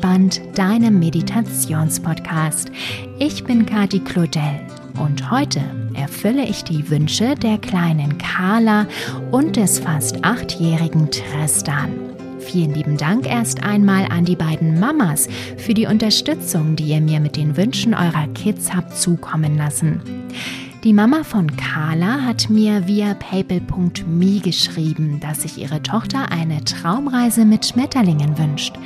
entspannt, deinem Meditationspodcast. Ich bin Kati Claudel und heute erfülle ich die Wünsche der kleinen Carla und des fast achtjährigen Tristan. Vielen lieben Dank erst einmal an die beiden Mamas für die Unterstützung, die ihr mir mit den Wünschen eurer Kids habt zukommen lassen. Die Mama von Carla hat mir via paypal.me geschrieben, dass sich ihre Tochter eine Traumreise mit Schmetterlingen wünscht.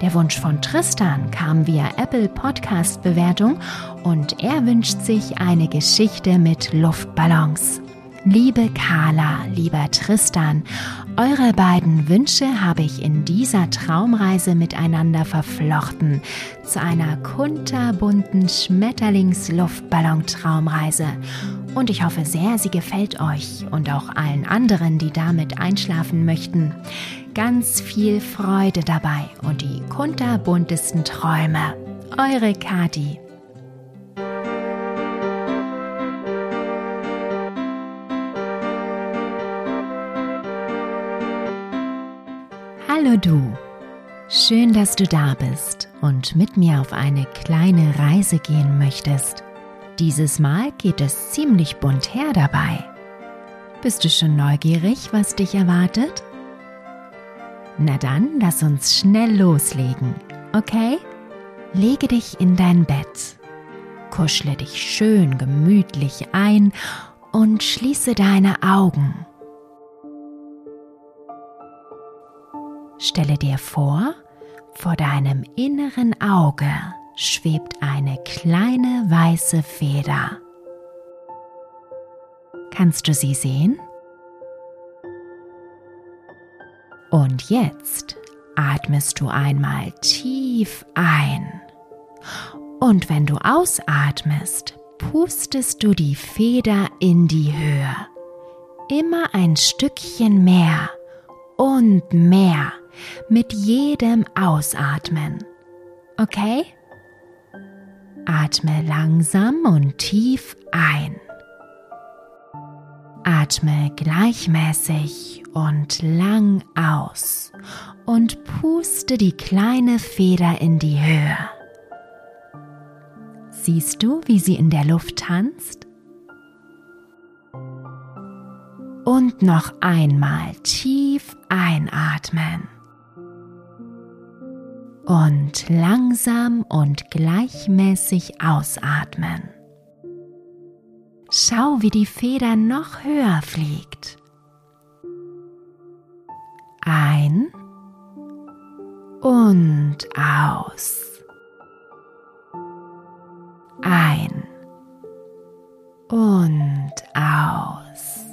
Der Wunsch von Tristan kam via Apple Podcast Bewertung und er wünscht sich eine Geschichte mit Luftballons. Liebe Carla, lieber Tristan, eure beiden Wünsche habe ich in dieser Traumreise miteinander verflochten zu einer kunterbunten Schmetterlings-Luftballon-Traumreise. Und ich hoffe sehr, sie gefällt euch und auch allen anderen, die damit einschlafen möchten. Ganz viel Freude dabei und die kunterbuntesten Träume. Eure Kati. Hallo du, schön, dass du da bist und mit mir auf eine kleine Reise gehen möchtest. Dieses Mal geht es ziemlich bunt her dabei. Bist du schon neugierig, was dich erwartet? Na dann, lass uns schnell loslegen, okay? Lege dich in dein Bett, kuschle dich schön gemütlich ein und schließe deine Augen. Stelle dir vor, vor deinem inneren Auge schwebt eine kleine weiße Feder. Kannst du sie sehen? Und jetzt atmest du einmal tief ein. Und wenn du ausatmest, pustest du die Feder in die Höhe. Immer ein Stückchen mehr und mehr mit jedem Ausatmen. Okay? Atme langsam und tief ein. Atme gleichmäßig und lang aus und puste die kleine Feder in die Höhe. Siehst du, wie sie in der Luft tanzt? Und noch einmal tief einatmen und langsam und gleichmäßig ausatmen. Schau, wie die Feder noch höher fliegt. Ein und aus. Ein und aus.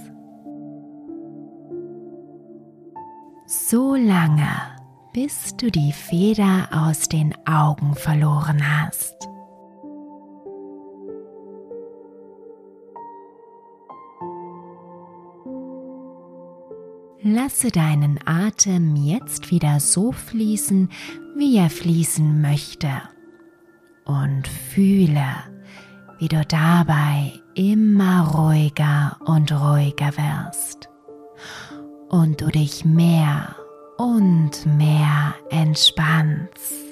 So lange bis du die Feder aus den Augen verloren hast. Lasse deinen Atem jetzt wieder so fließen, wie er fließen möchte. Und fühle, wie du dabei immer ruhiger und ruhiger wirst. Und du dich mehr und mehr entspannst.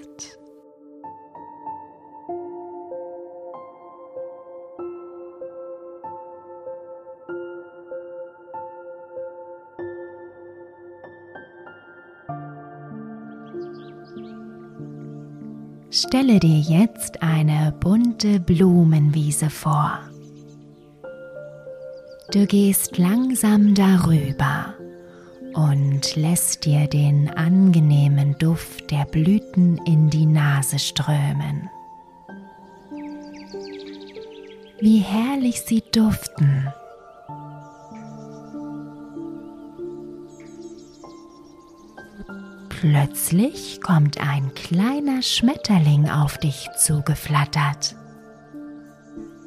Stelle dir jetzt eine bunte Blumenwiese vor. Du gehst langsam darüber und lässt dir den angenehmen Duft der Blüten in die Nase strömen. Wie herrlich sie duften. Plötzlich kommt ein kleiner Schmetterling auf dich zugeflattert.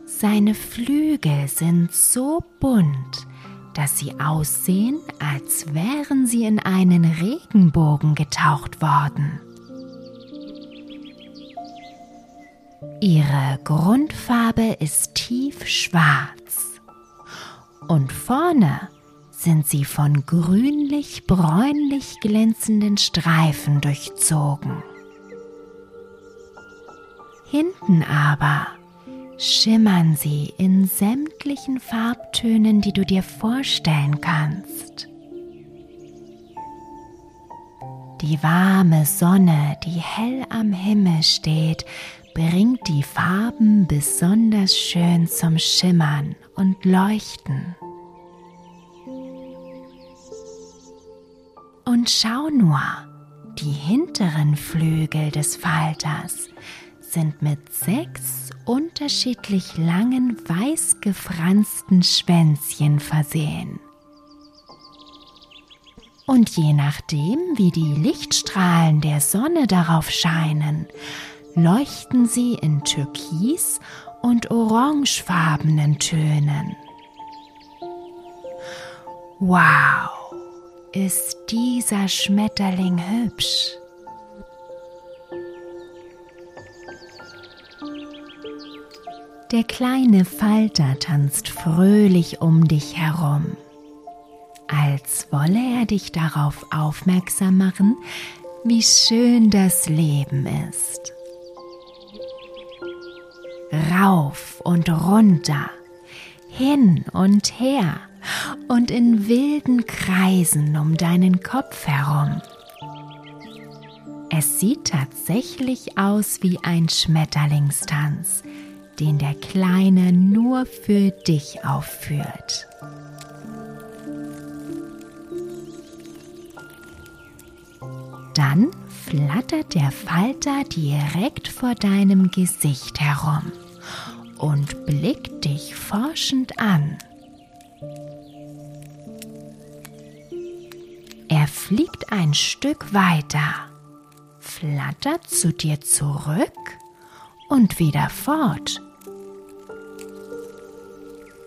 Seine Flügel sind so bunt, dass sie aussehen, als wären sie in einen Regenbogen getaucht worden. Ihre Grundfarbe ist tief schwarz und vorne sind sie von grünlich-bräunlich glänzenden Streifen durchzogen. Hinten aber schimmern sie in sämtlichen Farbtönen, die du dir vorstellen kannst. Die warme Sonne, die hell am Himmel steht, bringt die Farben besonders schön zum Schimmern und Leuchten. Und schau nur, die hinteren Flügel des Falters sind mit sechs unterschiedlich langen weiß gefransten Schwänzchen versehen. Und je nachdem, wie die Lichtstrahlen der Sonne darauf scheinen, leuchten sie in türkis und orangefarbenen Tönen. Wow, ist dieser Schmetterling hübsch. Der kleine Falter tanzt fröhlich um dich herum als wolle er dich darauf aufmerksam machen, wie schön das Leben ist. Rauf und runter, hin und her und in wilden Kreisen um deinen Kopf herum. Es sieht tatsächlich aus wie ein Schmetterlingstanz, den der Kleine nur für dich aufführt. Dann flattert der Falter direkt vor deinem Gesicht herum und blickt dich forschend an. Er fliegt ein Stück weiter, flattert zu dir zurück und wieder fort.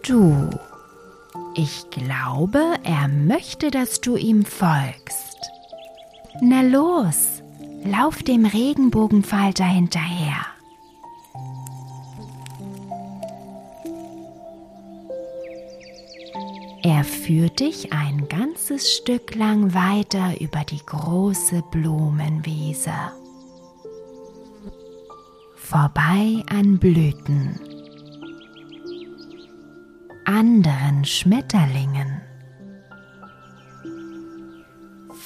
Du, ich glaube, er möchte, dass du ihm folgst. Na los, lauf dem Regenbogenfalter hinterher. Führt dich ein ganzes Stück lang weiter über die große Blumenwiese. Vorbei an Blüten, anderen Schmetterlingen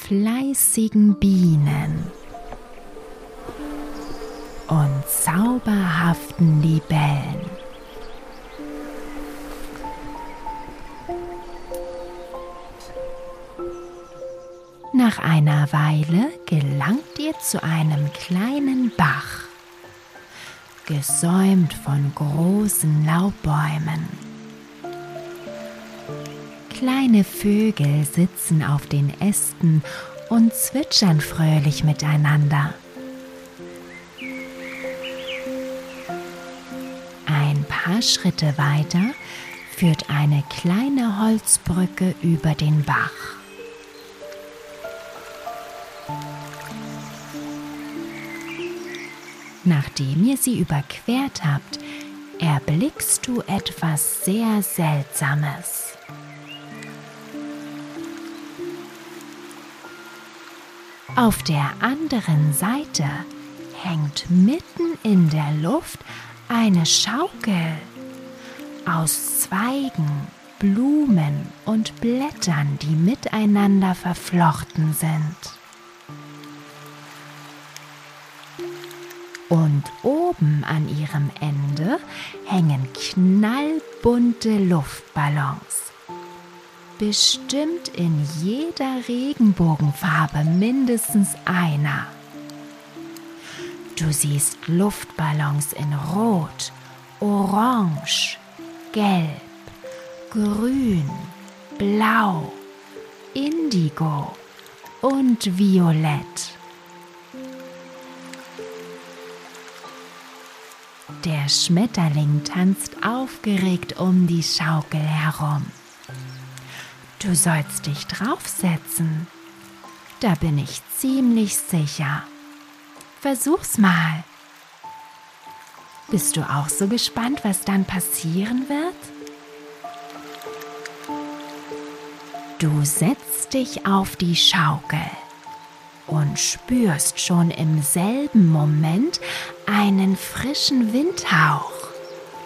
fleißigen Bienen und zauberhaften Libellen. Nach einer Weile gelangt ihr zu einem kleinen Bach, gesäumt von großen Laubbäumen. Kleine Vögel sitzen auf den Ästen und zwitschern fröhlich miteinander. Ein paar Schritte weiter führt eine kleine Holzbrücke über den Bach. Nachdem ihr sie überquert habt, erblickst du etwas sehr Seltsames. Auf der anderen Seite hängt mitten in der Luft eine Schaukel aus Zweigen, Blumen und Blättern, die miteinander verflochten sind. Und oben an ihrem Ende hängen knallbunte Luftballons bestimmt in jeder Regenbogenfarbe mindestens einer. Du siehst Luftballons in Rot, Orange, Gelb, Grün, Blau, Indigo und Violett. Der Schmetterling tanzt aufgeregt um die Schaukel herum. Du sollst dich draufsetzen. Da bin ich ziemlich sicher. Versuch's mal. Bist du auch so gespannt, was dann passieren wird? Du setzt dich auf die Schaukel. Und spürst schon im selben Moment einen frischen Windhauch,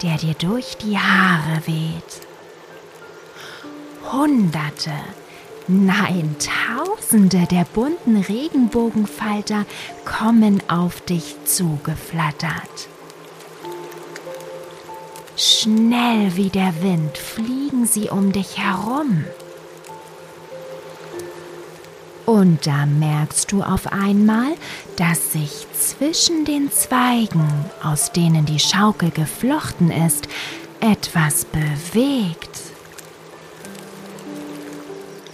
der dir durch die Haare weht. Hunderte, nein, Tausende der bunten Regenbogenfalter kommen auf dich zugeflattert. Schnell wie der Wind fliegen sie um dich herum. Und da merkst du auf einmal, dass sich zwischen den Zweigen, aus denen die Schaukel geflochten ist, etwas bewegt.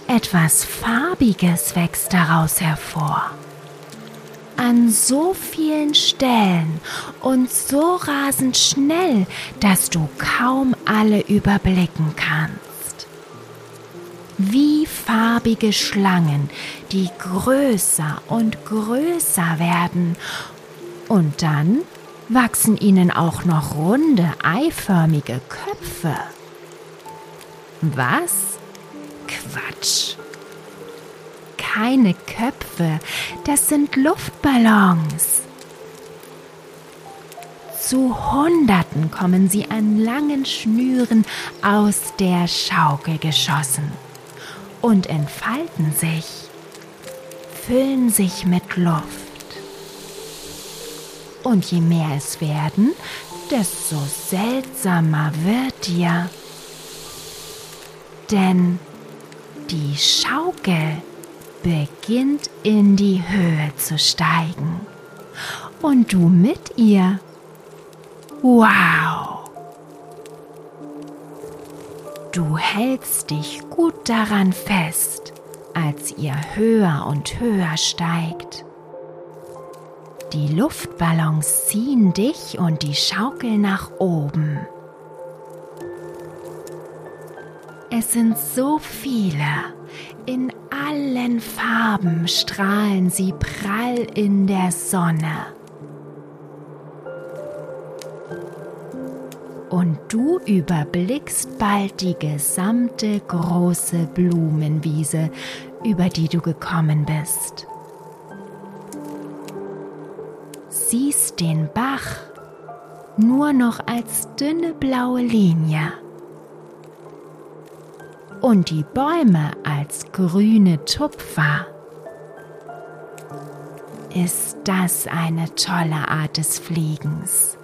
Etwas Farbiges wächst daraus hervor. An so vielen Stellen und so rasend schnell, dass du kaum alle überblicken kannst wie farbige Schlangen, die größer und größer werden. Und dann wachsen ihnen auch noch runde, eiförmige Köpfe. Was? Quatsch. Keine Köpfe, das sind Luftballons. Zu Hunderten kommen sie an langen Schnüren aus der Schaukel geschossen und entfalten sich, füllen sich mit Luft. Und je mehr es werden, desto seltsamer wird dir. Denn die Schaukel beginnt in die Höhe zu steigen. Und du mit ihr. Wow! Du hältst dich gut daran fest, als ihr höher und höher steigt. Die Luftballons ziehen dich und die Schaukel nach oben. Es sind so viele. In allen Farben strahlen sie prall in der Sonne. Und du überblickst bald die gesamte große Blumenwiese, über die du gekommen bist. Siehst den Bach nur noch als dünne blaue Linie und die Bäume als grüne Tupfer. Ist das eine tolle Art des Fliegens?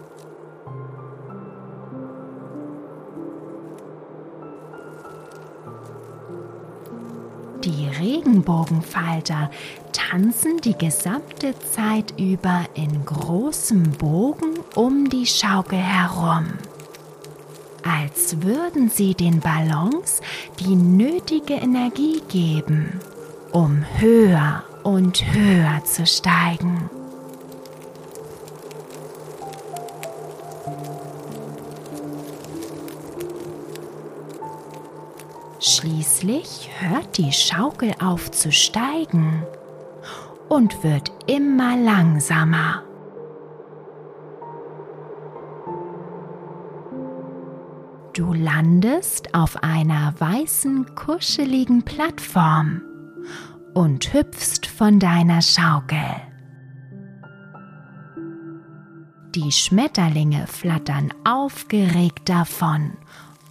Regenbogenfalter tanzen die gesamte Zeit über in großem Bogen um die Schaukel herum, als würden sie den Ballons die nötige Energie geben, um höher und höher zu steigen. Schließlich hört die Schaukel auf zu steigen und wird immer langsamer. Du landest auf einer weißen, kuscheligen Plattform und hüpfst von deiner Schaukel. Die Schmetterlinge flattern aufgeregt davon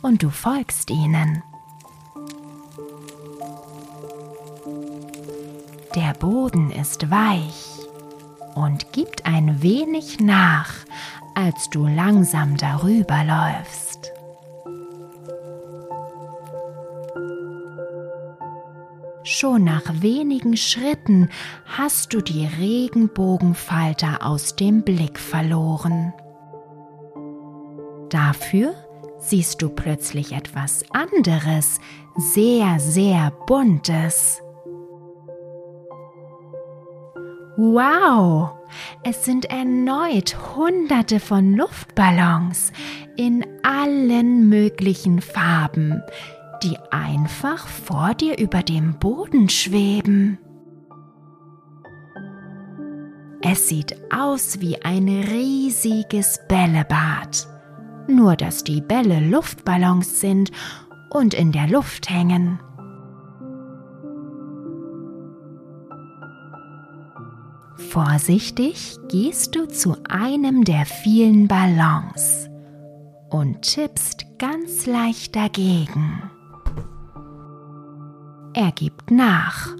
und du folgst ihnen. Der Boden ist weich und gibt ein wenig nach, als du langsam darüber läufst. Schon nach wenigen Schritten hast du die Regenbogenfalter aus dem Blick verloren. Dafür siehst du plötzlich etwas anderes, sehr, sehr buntes. Wow! Es sind erneut Hunderte von Luftballons in allen möglichen Farben, die einfach vor dir über dem Boden schweben. Es sieht aus wie ein riesiges Bällebad, nur dass die Bälle Luftballons sind und in der Luft hängen. Vorsichtig gehst du zu einem der vielen Ballons und tippst ganz leicht dagegen. Er gibt nach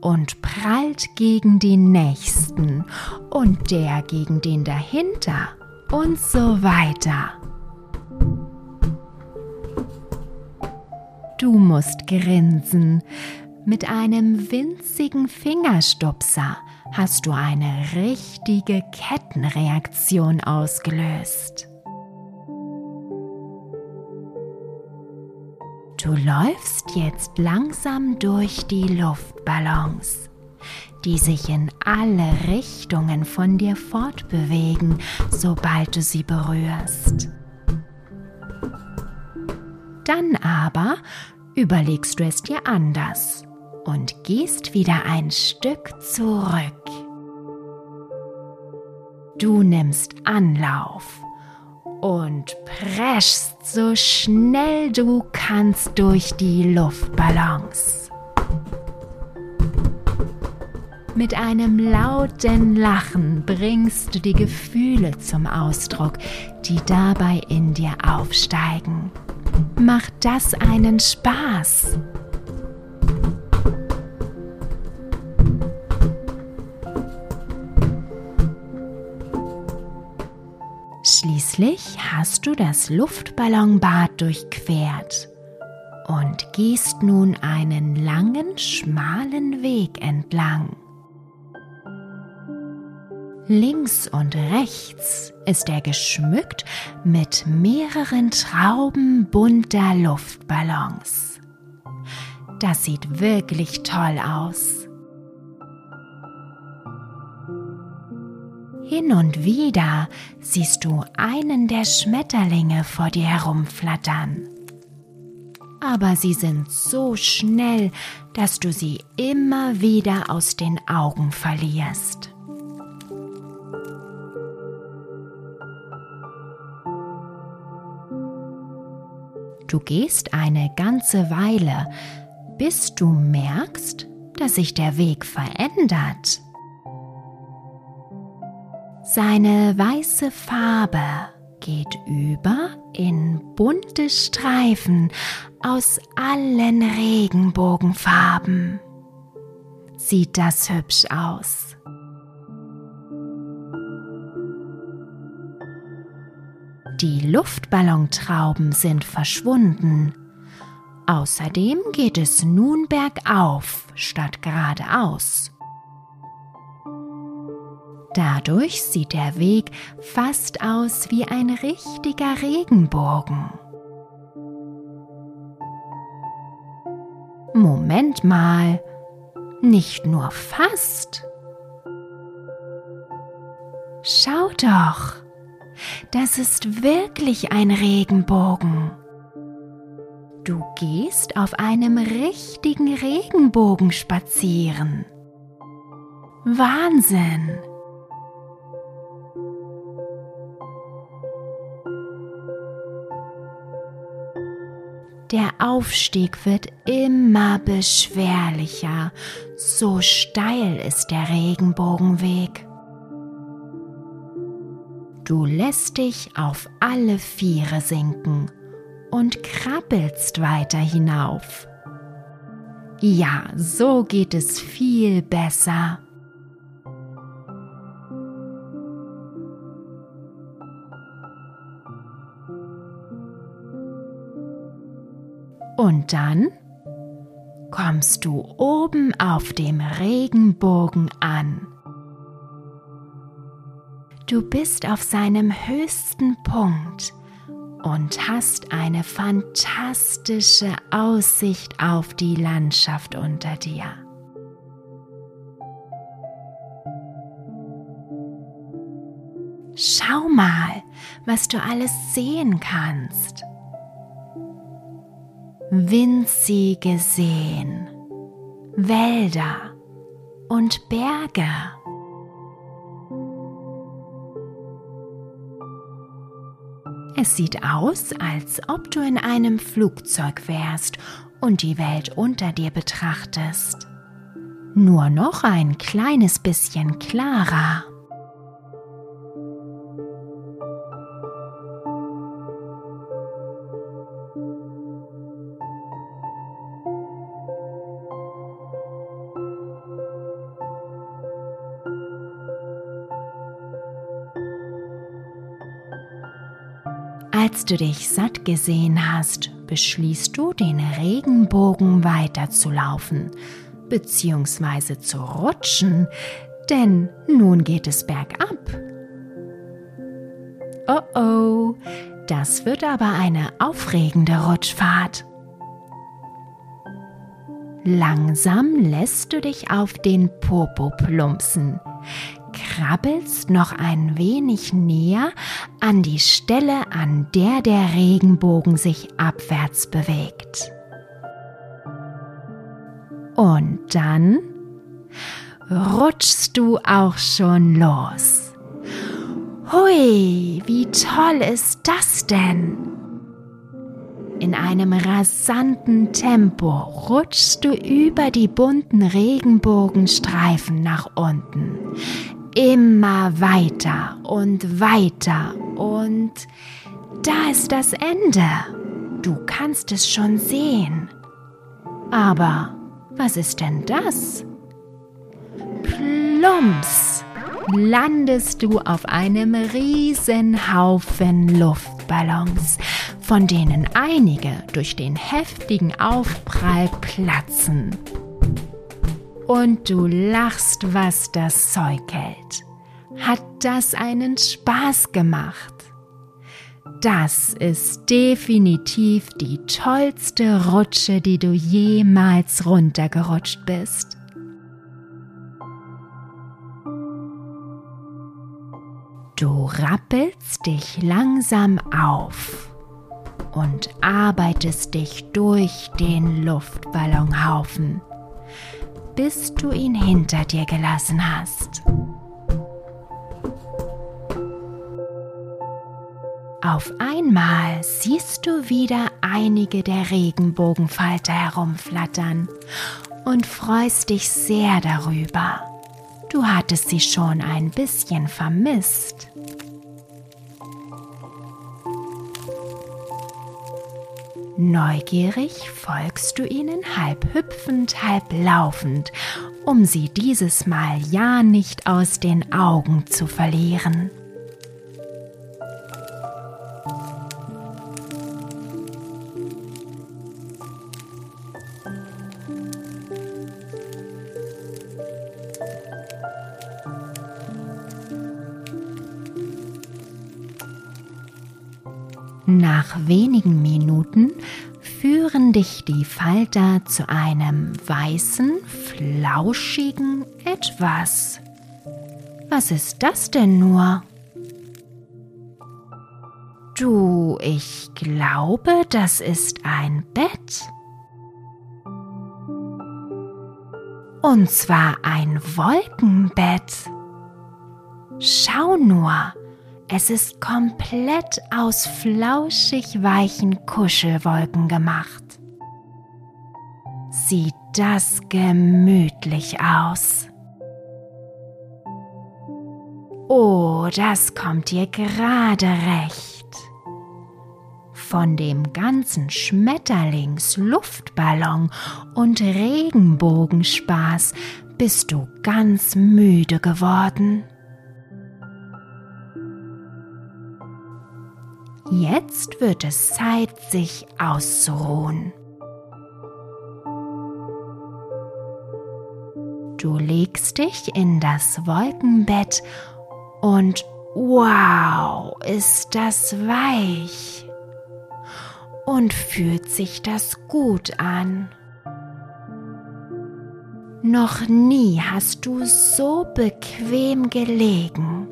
und prallt gegen den nächsten und der gegen den dahinter und so weiter. Du musst grinsen. Mit einem winzigen Fingerstupser hast du eine richtige Kettenreaktion ausgelöst. Du läufst jetzt langsam durch die Luftballons, die sich in alle Richtungen von dir fortbewegen, sobald du sie berührst. Dann aber überlegst du es dir anders und gehst wieder ein Stück zurück. Du nimmst Anlauf und preschst so schnell du kannst durch die Luftballons. Mit einem lauten Lachen bringst du die Gefühle zum Ausdruck, die dabei in dir aufsteigen. Macht das einen Spaß? Schließlich hast du das Luftballonbad durchquert und gehst nun einen langen, schmalen Weg entlang. Links und rechts ist er geschmückt mit mehreren Trauben bunter Luftballons. Das sieht wirklich toll aus. Hin und wieder siehst du einen der Schmetterlinge vor dir herumflattern. Aber sie sind so schnell, dass du sie immer wieder aus den Augen verlierst. Du gehst eine ganze Weile, bis du merkst, dass sich der Weg verändert. Seine weiße Farbe geht über in bunte Streifen aus allen Regenbogenfarben. Sieht das hübsch aus? Die Luftballontrauben sind verschwunden. Außerdem geht es nun bergauf statt geradeaus. Dadurch sieht der Weg fast aus wie ein richtiger Regenbogen. Moment mal, nicht nur fast. Schau doch, das ist wirklich ein Regenbogen. Du gehst auf einem richtigen Regenbogen spazieren. Wahnsinn! Aufstieg wird immer beschwerlicher, so steil ist der Regenbogenweg. Du lässt dich auf alle Viere sinken und krabbelst weiter hinauf. Ja, so geht es viel besser. Und dann kommst du oben auf dem Regenbogen an. Du bist auf seinem höchsten Punkt und hast eine fantastische Aussicht auf die Landschaft unter dir. Schau mal, was du alles sehen kannst winzige Seen, Wälder und Berge. Es sieht aus, als ob du in einem Flugzeug wärst und die Welt unter dir betrachtest. Nur noch ein kleines bisschen klarer. Als du dich satt gesehen hast, beschließt du, den Regenbogen weiterzulaufen bzw. zu rutschen, denn nun geht es bergab. Oh oh, das wird aber eine aufregende Rutschfahrt. Langsam lässt du dich auf den Popo plumpsen krabbelst noch ein wenig näher an die Stelle, an der der Regenbogen sich abwärts bewegt. Und dann rutschst du auch schon los. Hui, wie toll ist das denn? In einem rasanten Tempo rutschst du über die bunten Regenbogenstreifen nach unten, immer weiter und weiter und da ist das Ende. Du kannst es schon sehen. Aber was ist denn das? Plumps landest du auf einem riesen Haufen Luftballons, von denen einige durch den heftigen Aufprall platzen und du lachst, was das Zeug hält. Hat das einen Spaß gemacht? Das ist definitiv die tollste Rutsche, die du jemals runtergerutscht bist. Du rappelst dich langsam auf und arbeitest dich durch den Luftballonhaufen bis du ihn hinter dir gelassen hast. Auf einmal siehst du wieder einige der Regenbogenfalter herumflattern und freust dich sehr darüber. Du hattest sie schon ein bisschen vermisst. Neugierig folgst du ihnen halb hüpfend, halb laufend, um sie dieses Mal ja nicht aus den Augen zu verlieren. Nach wenigen Minuten führen dich die Falter zu einem weißen, flauschigen Etwas. Was ist das denn nur? Du, ich glaube, das ist ein Bett. Und zwar ein Wolkenbett. Schau nur, es ist komplett aus flauschig weichen Kuschelwolken gemacht. Sieht das gemütlich aus. Oh, das kommt dir gerade recht. Von dem ganzen Schmetterlings, Luftballon und Regenbogenspaß bist du ganz müde geworden. Jetzt wird es Zeit, sich auszuruhen. Du legst dich in das Wolkenbett und wow, ist das weich. Und fühlt sich das gut an. Noch nie hast du so bequem gelegen.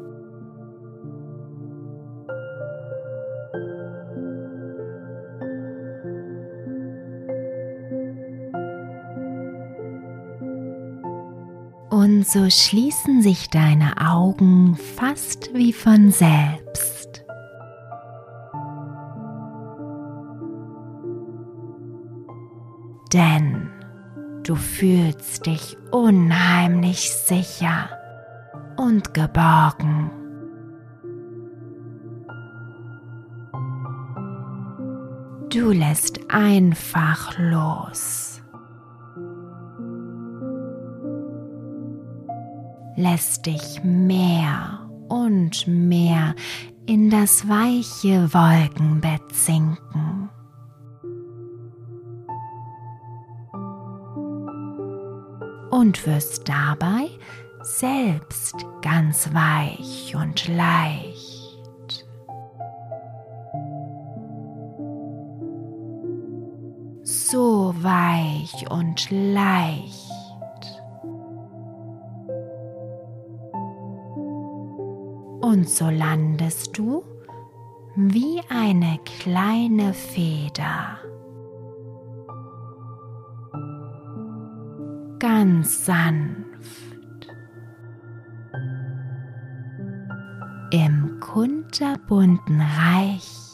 Und so schließen sich deine Augen fast wie von selbst. Denn Du fühlst dich unheimlich sicher und geborgen. Du lässt einfach los. Lässt dich mehr und mehr in das weiche Wolkenbett sinken. Und wirst dabei selbst ganz weich und leicht. so weich und leicht. Und so landest du wie eine kleine Feder. Ganz sanft. Im kunterbunten Reich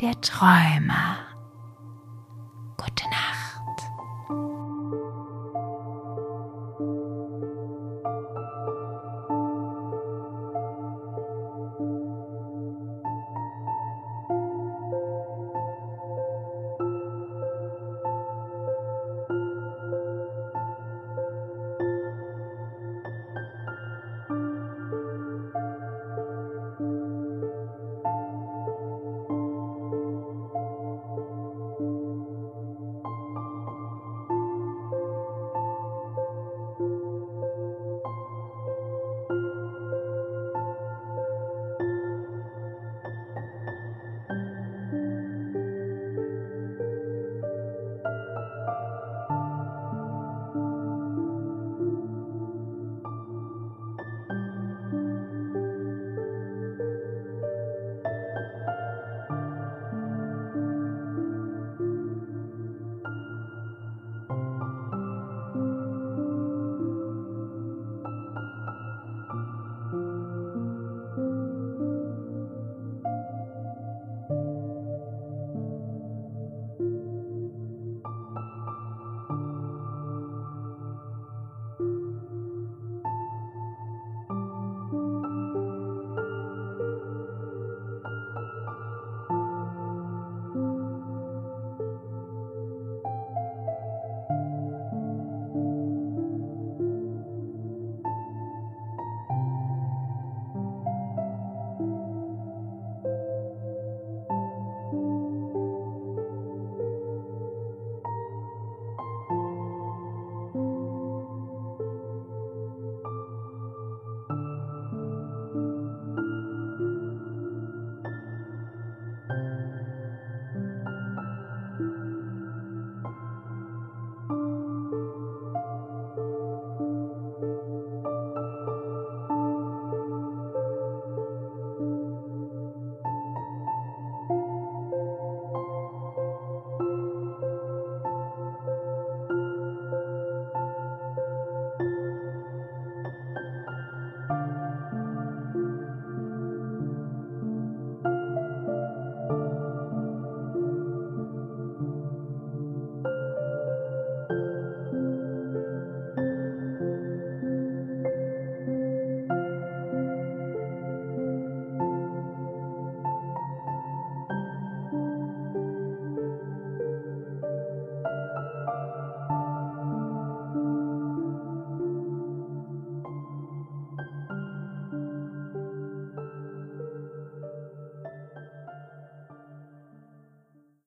der Träume.